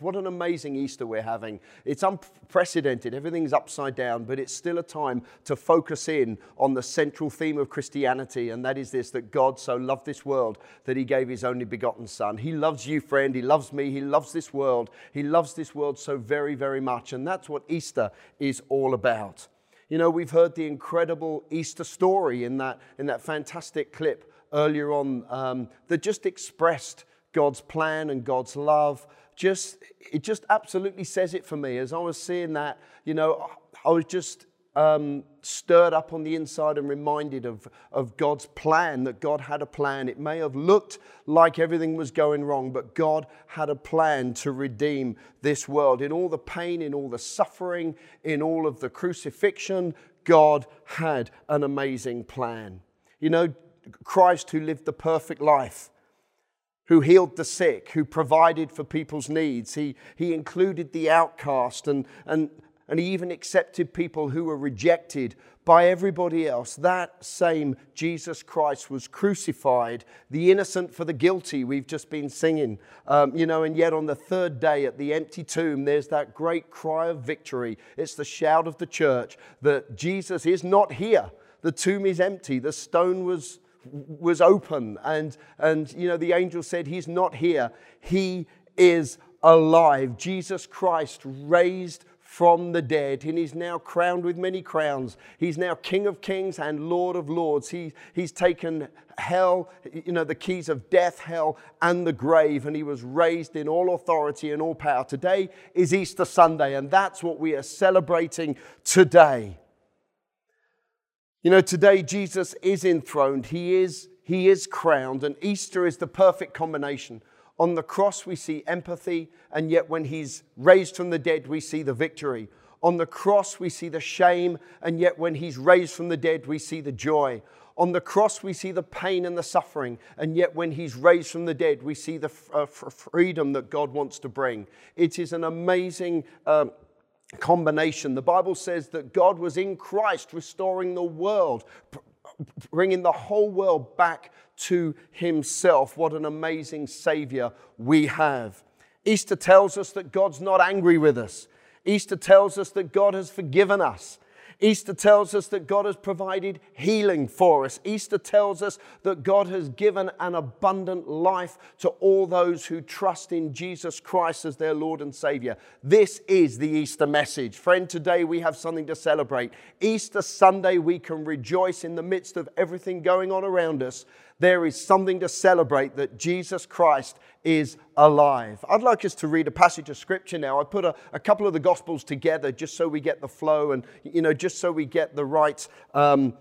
What an amazing Easter we're having. It's unprecedented. Everything's upside down, but it's still a time to focus in on the central theme of Christianity, and that is this that God so loved this world that he gave his only begotten Son. He loves you, friend. He loves me. He loves this world. He loves this world so very, very much, and that's what Easter is all about. You know, we've heard the incredible Easter story in that, in that fantastic clip earlier on um, that just expressed God's plan and God's love just it just absolutely says it for me. As I was seeing that, you know, I was just um, stirred up on the inside and reminded of, of God's plan, that God had a plan. It may have looked like everything was going wrong, but God had a plan to redeem this world. In all the pain, in all the suffering, in all of the crucifixion, God had an amazing plan. You know, Christ, who lived the perfect life, who healed the sick, who provided for people's needs. He, he included the outcast, and, and, and he even accepted people who were rejected by everybody else. That same Jesus Christ was crucified, the innocent for the guilty, we've just been singing. Um, you know, and yet on the third day at the empty tomb, there's that great cry of victory. It's the shout of the church that Jesus is not here. The tomb is empty, the stone was was open. And, and you know the angel said he's not here. He is alive. Jesus christ raised from the dead and he's now crowned with many crowns. He's now king of kings and lord of lords. He, he's taken hell you know the keys of death hell and the grave and he was raised in all authority and all power. Today is easter sunday and that's what we are celebrating today you know, today Jesus is enthroned, he is, he is crowned, and Easter is the perfect combination. On the cross, we see empathy, and yet when he's raised from the dead, we see the victory. On the cross, we see the shame, and yet when he's raised from the dead, we see the joy. On the cross, we see the pain and the suffering, and yet when he's raised from the dead, we see the f- uh, freedom that God wants to bring. It is an amazing. Um, combination. The Bible says that God was in Christ restoring the world, bringing the whole world back to Himself. What an amazing Savior we have. Easter tells us that God's not angry with us. Easter tells us that God has forgiven us. Easter tells us that God has provided healing for us. Easter tells us that God has given an abundant life to all those who trust in Jesus Christ as their Lord and Savior. This is the Easter message. Friend, today we have something to celebrate. Easter Sunday, we can rejoice in the midst of everything going on around us there is something to celebrate that Jesus Christ is alive. I'd like us to read a passage of scripture now. I put a, a couple of the gospels together just so we get the flow and, you know, just so we get the right um,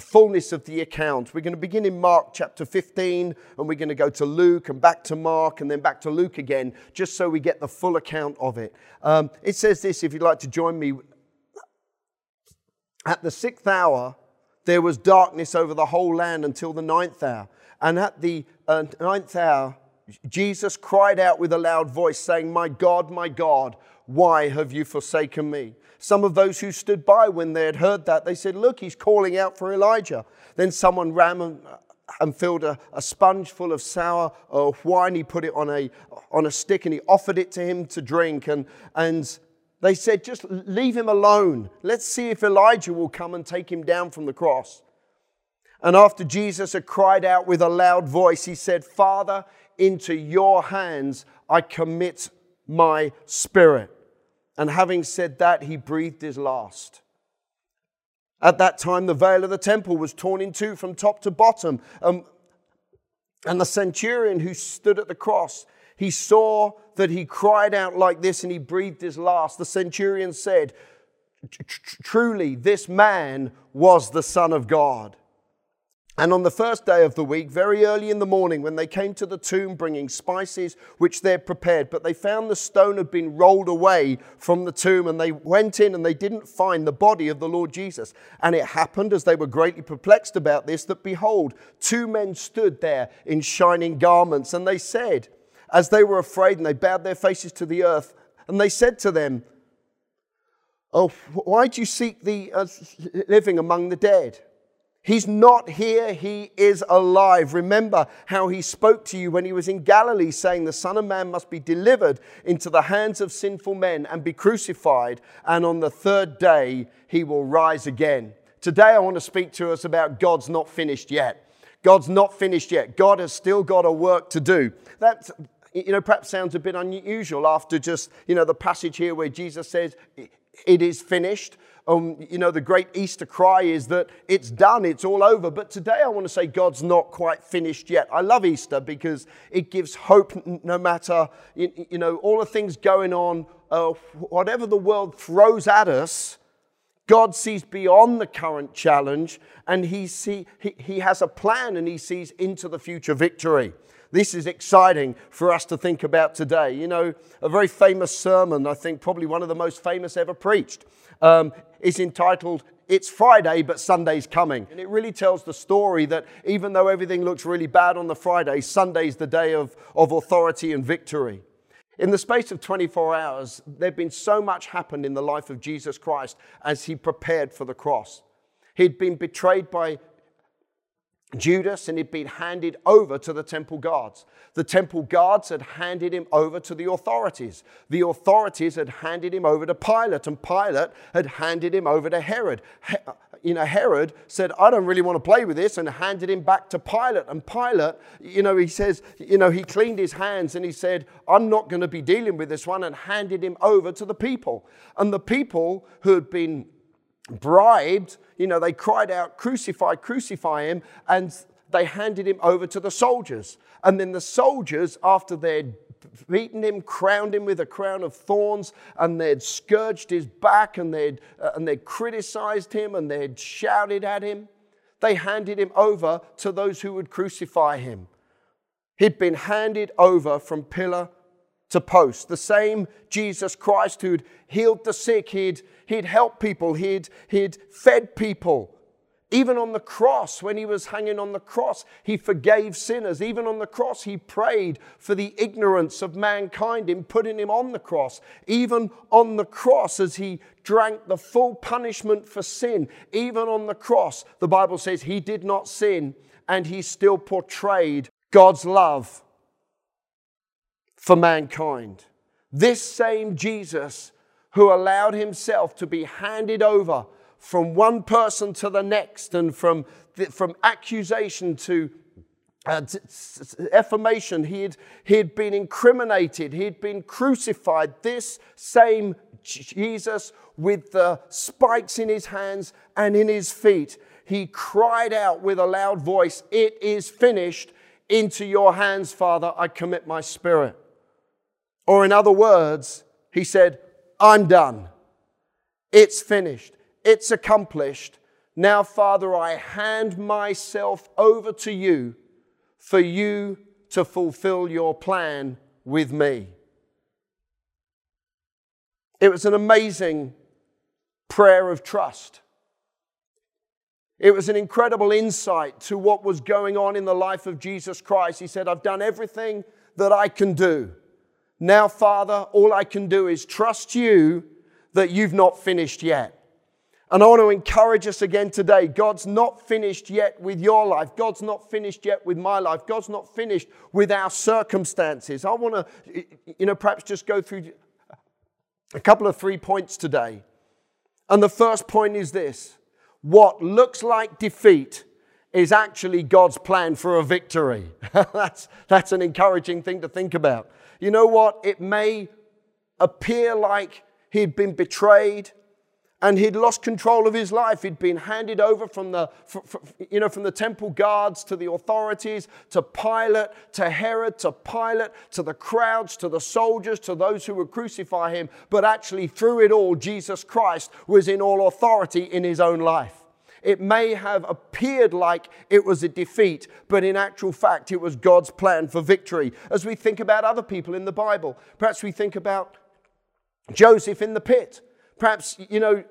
fullness of the account. We're going to begin in Mark chapter 15 and we're going to go to Luke and back to Mark and then back to Luke again, just so we get the full account of it. Um, it says this if you'd like to join me. At the sixth hour, there was darkness over the whole land until the ninth hour. And at the uh, ninth hour, Jesus cried out with a loud voice, saying, My God, my God, why have you forsaken me? Some of those who stood by when they had heard that, they said, Look, he's calling out for Elijah. Then someone ran and, and filled a, a, sponge full of sour uh, wine. He put it on a, on a stick and he offered it to him to drink. And, and they said, just leave him alone. Let's see if Elijah will come and take him down from the cross. And after Jesus had cried out with a loud voice, he said, Father, into your hands I commit my spirit. And having said that, he breathed his last. At that time, the veil of the temple was torn in two from top to bottom. Um, and the centurion who stood at the cross, he saw that he cried out like this and he breathed his last. The centurion said, Truly, this man was the Son of God. And on the first day of the week, very early in the morning, when they came to the tomb bringing spices which they had prepared, but they found the stone had been rolled away from the tomb, and they went in and they didn't find the body of the Lord Jesus. And it happened, as they were greatly perplexed about this, that behold, two men stood there in shining garments, and they said, as they were afraid and they bowed their faces to the earth. And they said to them, Oh, why do you seek the uh, living among the dead? He's not here, he is alive. Remember how he spoke to you when he was in Galilee, saying, The Son of Man must be delivered into the hands of sinful men and be crucified, and on the third day he will rise again. Today I want to speak to us about God's not finished yet. God's not finished yet. God has still got a work to do. That, you know, perhaps sounds a bit unusual after just, you know, the passage here where Jesus says, It is finished um, you know, the great Easter cry is that it's done, it's all over. But today I want to say God's not quite finished yet. I love Easter because it gives hope no matter, you, know, all the things going on, uh, whatever the world throws at us. God sees beyond the current challenge and he, see, he, he has a plan and he sees into the future victory. This is exciting for us to think about today. You know, a very famous sermon, I think probably one of the most famous ever preached, um, is entitled It's Friday, but Sunday's Coming. And it really tells the story that even though everything looks really bad on the Friday, Sunday's the day of, of authority and victory. In the space of 24 hours, there'd been so much happened in the life of Jesus Christ as he prepared for the cross. He'd been betrayed by Judas and he'd been handed over to the temple guards. The temple guards had handed him over to the authorities. The authorities had handed him over to Pilate, and Pilate had handed him over to Herod. Uh, you know, Herod said, I don't really want to play with this, and handed him back to Pilate. And Pilate, you know, he says, you know, he cleaned his hands and he said, I'm not going to be dealing with this one, and handed him over to the people. And the people who had been bribed, you know, they cried out, Crucify, crucify him, and they handed him over to the soldiers. And then the soldiers, after they'd beaten him, crowned him with a crown of thorns, and they'd scourged his back, and they'd, uh, and they'd criticized him, and they'd shouted at him, they handed him over to those who would crucify him. He'd been handed over from pillar to post. The same Jesus Christ who'd healed the sick, he'd, he'd helped people, he'd, he'd fed people. Even on the cross, when he was hanging on the cross, he forgave sinners. Even on the cross, he prayed for the ignorance of mankind in putting him on the cross. Even on the cross, as he drank the full punishment for sin, even on the cross, the Bible says he did not sin and he still portrayed God's love for mankind. This same Jesus who allowed himself to be handed over from one person to the next and from, from accusation to uh, affirmation. He had, he had been incriminated, he had been crucified. This same Jesus, with the spikes in his hands and in his feet, he cried out with a loud voice, It is finished. Into your hands, Father, I commit my spirit. Or, in other words, he said, I'm done. It's finished. It's accomplished. Now, Father, I hand myself over to you for you to fulfill your plan with me. It was an amazing prayer of trust. It was an incredible insight to what was going on in the life of Jesus Christ. He said, I've done everything that I can do. Now, Father, all I can do is trust you that you've not finished yet. And I want to encourage us again today. God's not finished yet with your life. God's not finished yet with my life. God's not finished with our circumstances. I want to, you know, perhaps just go through a couple of three points today. And the first point is this what looks like defeat is actually God's plan for a victory. that's, that's an encouraging thing to think about. You know what? It may appear like he'd been betrayed and he'd lost control of his life. He'd been handed over from the, you know, from the temple guards to the authorities, to Pilate, to Herod, to Pilate, to the crowds, to the soldiers, to those who would crucify him. But actually, through it all, Jesus Christ was in all authority in his own life. It may have appeared like it was a defeat, but in actual fact, it was God's plan for victory. As we think about other people in the Bible, perhaps we think about Joseph in the pit. Perhaps, you know,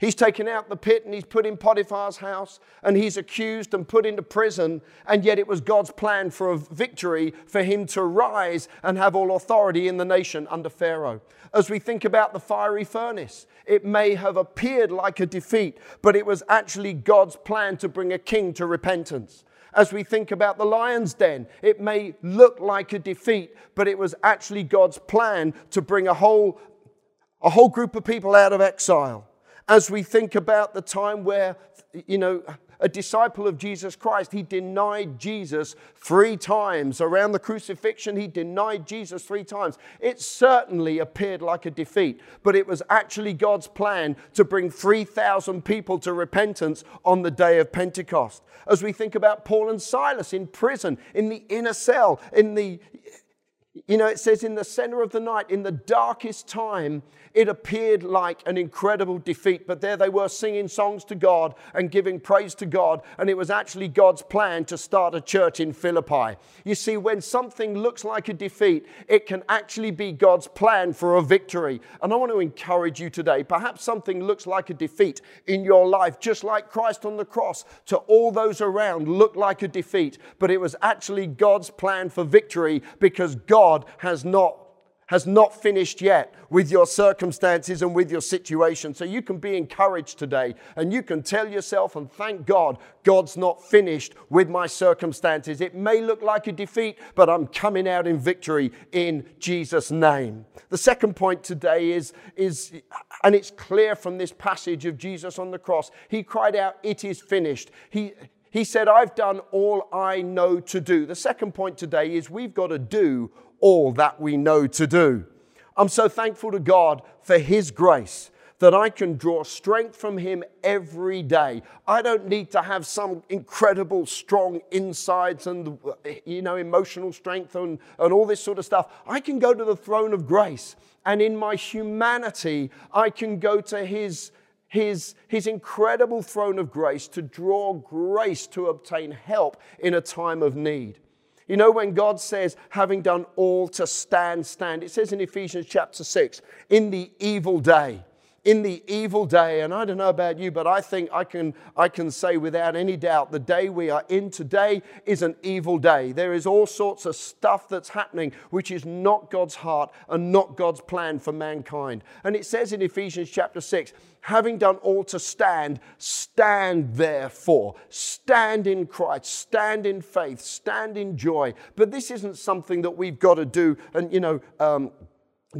He's taken out the pit and he's put in Potiphar's house and he's accused and put into prison. And yet it was God's plan for a victory for him to rise and have all authority in the nation under Pharaoh. As we think about the fiery furnace, it may have appeared like a defeat, but it was actually God's plan to bring a king to repentance. As we think about the lion's den, it may look like a defeat, but it was actually God's plan to bring a whole, a whole group of people out of exile as we think about the time where, you know, a disciple of Jesus Christ, he denied Jesus three times. Around the crucifixion, he denied Jesus three times. It certainly appeared like a defeat, but it was actually God's plan to bring 3,000 people to repentance on the day of Pentecost. As we think about Paul and Silas in prison, in the inner cell, in the you know, it says in the center of the night, in the darkest time, it appeared like an incredible defeat, but there they were singing songs to God and giving praise to God, and it was actually God's plan to start a church in Philippi. You see, when something looks like a defeat, it can actually be God's plan for a victory. And I want to encourage you today. Perhaps something looks like a defeat in your life, just like Christ on the cross to all those around looked like a defeat, but it was actually God's plan for victory because God has not has not finished yet with your circumstances and with your situation. So you can be encouraged today and you can tell yourself and thank God, God's not finished with my circumstances. It may look like a defeat, but I'm coming out in victory in Jesus' name. The second point today is, is and it's clear from this passage of Jesus on the cross, he cried out, It is finished. He, he said, I've done all I know to do. The second point today is we've got to do all that we know to do. I'm so thankful to God for His grace that I can draw strength from Him every day. I don't need to have some incredible strong insides and, you know, emotional strength and, and all this sort of stuff. I can go to the throne of grace, and in my humanity, I can go to His. His, his incredible throne of grace to draw grace to obtain help in a time of need. You know, when God says, having done all to stand, stand, it says in Ephesians chapter 6, in the evil day in the evil day. And I don't know about you, but I think I can, I can say without any doubt the day we are in today is an evil day. There is all sorts of stuff that's happening which is not God's heart and not God's plan for mankind. And it says in Ephesians chapter 6, having done all to stand, stand therefore. Stand in Christ, stand in faith, stand in joy. But this isn't something that we've got to do and, you know, um,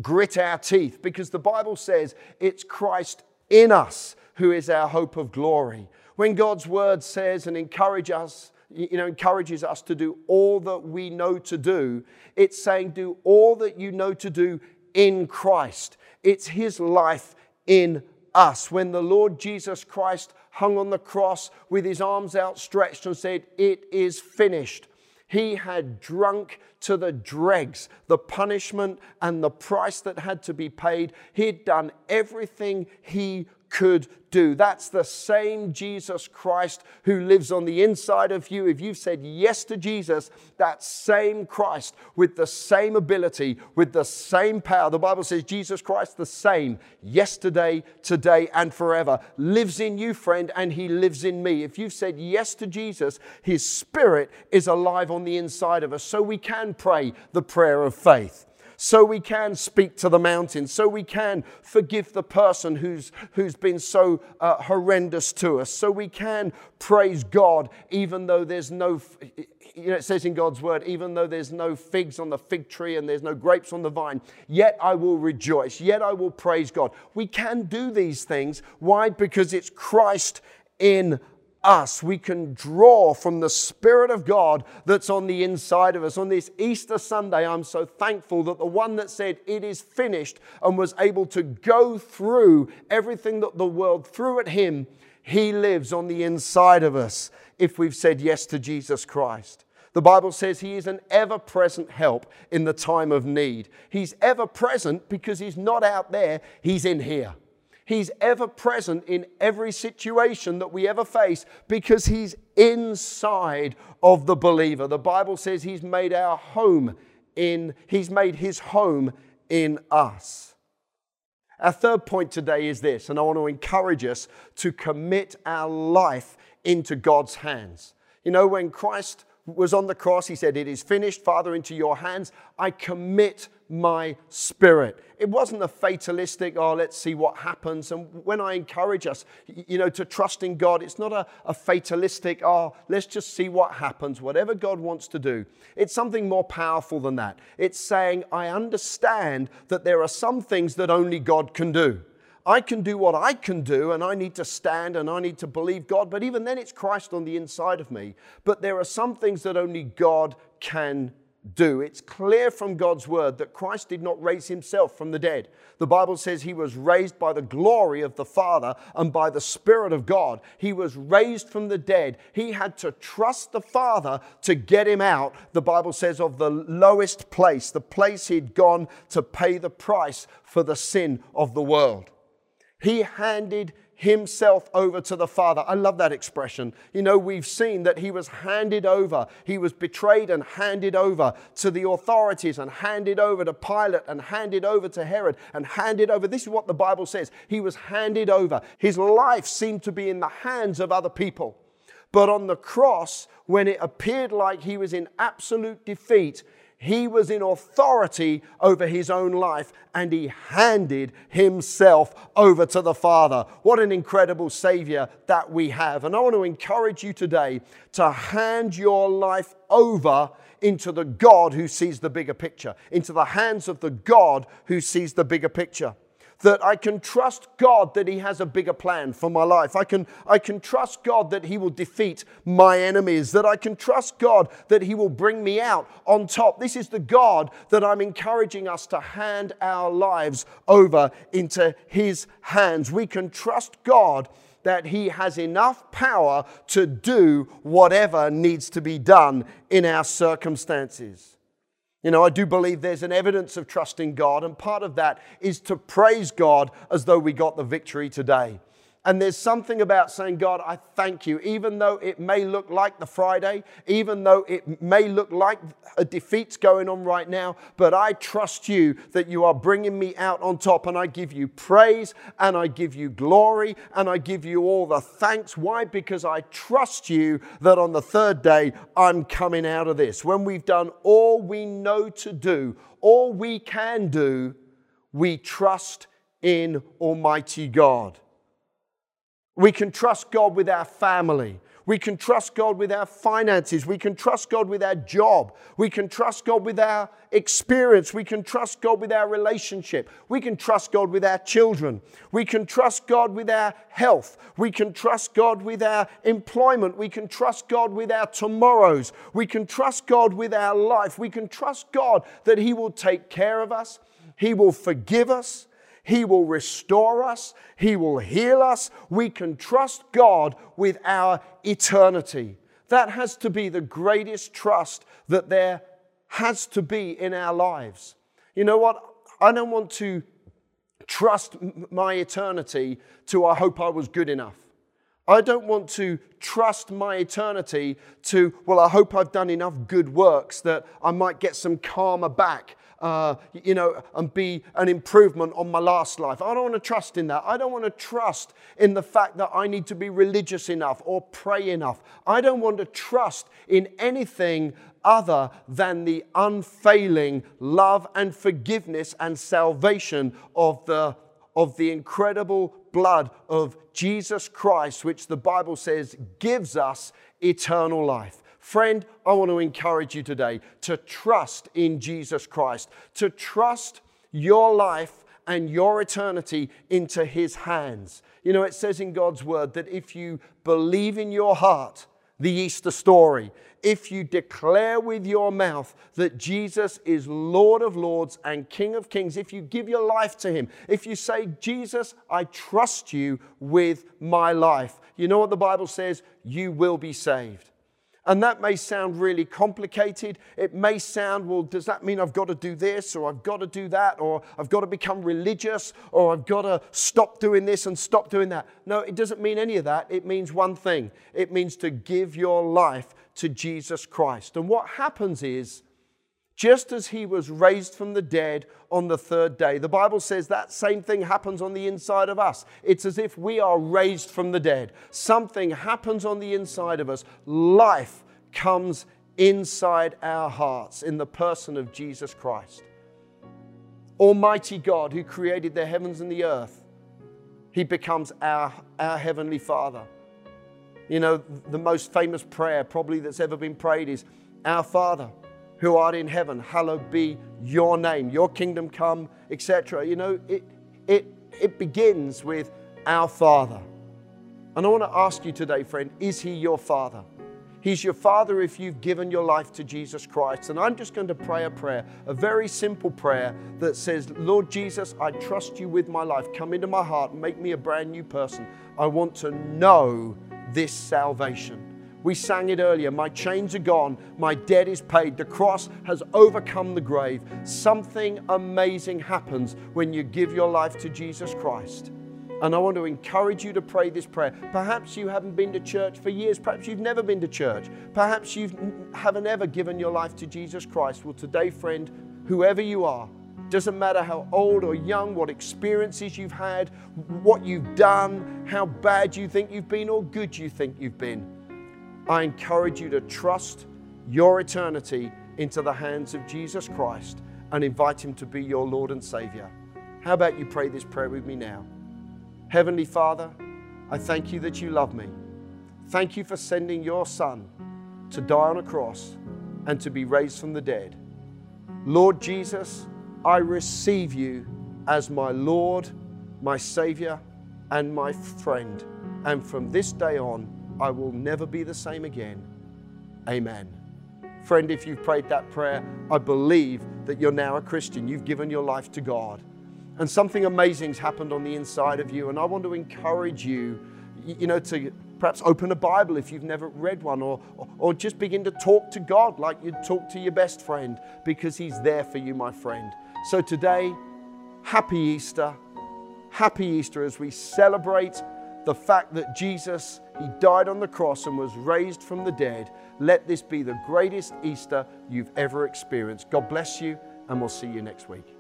grit our teeth because the Bible says it's Christ in us who is our hope of glory. When God's word says and encourage us, you know, encourages us to do all that we know to do, it's saying do all that you know to do in Christ. It's his life in us. When the Lord Jesus Christ hung on the cross with his arms outstretched and said, It is finished, he had drunk to the dregs the punishment and the price that had to be paid. He'd done everything he could do. That's the same Jesus Christ who lives on the inside of you. If you've said yes to Jesus, that same Christ with the same ability, with the same power. The Bible says Jesus Christ, the same yesterday, today, and forever, lives in you, friend, and he lives in me. If you've said yes to Jesus, his spirit is alive on the inside of us. So we can pray the prayer of faith so we can speak to the mountain, so we can forgive the person who's, who's been so uh, horrendous to us, so we can praise God even though there's no, you know, it says in God's word, even though there's no figs on the fig tree and there's no grapes on the vine, yet I will rejoice, yet I will praise God. We can do these things. Why? Because it's Christ in us. We can draw from the Spirit of God that's on the inside of us. On this Easter Sunday, I'm so thankful that the one that said, It is finished, and was able to go through everything that the world threw at him, he lives on the inside of us if we've said yes to Jesus Christ. The Bible says he is an ever present help in the time of need. He's ever present because he's not out there, he's in here. He's ever present in every situation that we ever face because He's inside of the believer. The Bible says He's made our home in, He's made His home in us. Our third point today is this, and I want to encourage us to commit our life into God's hands. You know, when Christ was on the cross, he said, It is finished, Father, into your hands. I commit my spirit. It wasn't a fatalistic, oh, let's see what happens. And when I encourage us, you know, to trust in God, it's not a, a fatalistic, oh, let's just see what happens, whatever God wants to do. It's something more powerful than that. It's saying, I understand that there are some things that only God can do. I can do what I can do, and I need to stand and I need to believe God. But even then, it's Christ on the inside of me. But there are some things that only God can do. It's clear from God's word that Christ did not raise himself from the dead. The Bible says he was raised by the glory of the Father and by the Spirit of God. He was raised from the dead. He had to trust the Father to get him out, the Bible says, of the lowest place, the place he'd gone to pay the price for the sin of the world. He handed himself over to the Father. I love that expression. You know, we've seen that he was handed over. He was betrayed and handed over to the authorities and handed over to Pilate and handed over to Herod and handed over. This is what the Bible says. He was handed over. His life seemed to be in the hands of other people. But on the cross, when it appeared like he was in absolute defeat, he was in authority over his own life and he handed himself over to the Father. What an incredible Savior that we have. And I want to encourage you today to hand your life over into the God who sees the bigger picture, into the hands of the God who sees the bigger picture that I can trust God that He has a bigger plan for my life. I can, I can trust God that He will defeat my enemies, that I can trust God that He will bring me out on top. This is the God that I'm encouraging us to hand our lives over into His hands. We can trust God that He has enough power to do whatever needs to be done in our circumstances. You know, I do believe there's an evidence of trusting God, and part of that is to praise God as though we got the victory today. And there's something about saying, God, I thank you, even though it may look like the Friday, even though it may look like a defeat's going on right now, but I trust you that you are bringing me out on top. And I give you praise and I give you glory and I give you all the thanks. Why? Because I trust you that on the third day I'm coming out of this. When we've done all we know to do, all we can do, we trust in Almighty God. We can trust God with our family. We can trust God with our finances. We can trust God with our job. We can trust God with our experience. We can trust God with our relationship. We can trust God with our children. We can trust God with our health. We can trust God with our employment. We can trust God with our tomorrows. We can trust God with our life. We can trust God that He will take care of us. He will forgive us. He will restore us, He will heal us. We can trust God with our eternity. That has to be the greatest trust that there has to be in our lives. You know what? I don't want to trust my eternity to I hope I was good enough. I don't want to trust my eternity to, well, I hope I've done enough good works that I might get some karma back uh, you know, and be an improvement on my last life. I don't want to trust in that. I don't want to trust in the fact that I need to be religious enough or pray enough. I don't want to trust in anything other than the unfailing love and forgiveness and salvation of the, of the incredible blood of Jesus Christ, which the Bible says gives us eternal life. Friend, I want to encourage you today to trust in Jesus Christ, to trust your life and your eternity into His hands. You know, it says in God's word that if you believe in your heart, the Easter story, if you declare with your mouth that Jesus is Lord of Lords and King of Kings, if you give your life to Him, if you say, Jesus, I trust you with my life, you know what the Bible says? You will be saved. And that may sound really complicated. It may sound, well, does that mean I've got to do this or I've got to do that or I've got to become religious or I've got to stop doing this and stop doing that? No, it doesn't mean any of that. It means one thing it means to give your life to Jesus Christ. And what happens is, just as he was raised from the dead on the third day. The Bible says that same thing happens on the inside of us. It's as if we are raised from the dead. Something happens on the inside of us. Life comes inside our hearts in the person of Jesus Christ. Almighty God, who created the heavens and the earth, He becomes our, our Heavenly Father. You know, the most famous prayer probably that's ever been prayed is, Our Father who art in heaven, hallowed be your name, your kingdom come, etc. You know, it, it, it begins with our Father. And I want to ask you today, friend, is He your Father? He's your Father if you've given your life to Jesus Christ. And I'm just going to pray a prayer, a very simple prayer that says, Lord Jesus, I trust you with my life. Come into my heart, make me a brand new person. I want to know this salvation. We sang it earlier. My chains are gone. My debt is paid. The cross has overcome the grave. Something amazing happens when you give your life to Jesus Christ. And I want to encourage you to pray this prayer. Perhaps you haven't been to church for years. Perhaps you've never been to church. Perhaps you haven't ever given your life to Jesus Christ. Well, today, friend, whoever you are, doesn't matter how old or young, what experiences you've had, what you've done, how bad you think you've been or good you think you've been I encourage you to trust your eternity into the hands of Jesus Christ and invite Him to be your Lord and Savior. How about you pray this prayer with me now? Heavenly Father, I thank you that you love me. Thank you for sending your Son to die on a cross and to be raised from the dead. Lord Jesus, I receive you as my Lord, my Savior, and my friend. And from this day on, I will never be the same again. Amen. Friend, if you've prayed that prayer, I believe that you're now a Christian. You've given your life to God. And something amazing's happened on the inside of you. And I want to encourage you, you know, to perhaps open a Bible if you've never read one, or, or just begin to talk to God like you'd talk to your best friend, because He's there for you, my friend. So today, happy Easter. Happy Easter as we celebrate the fact that Jesus, He died on the cross and was raised from the dead. Let this be the greatest Easter you've ever experienced. God bless you, and we'll see you next week.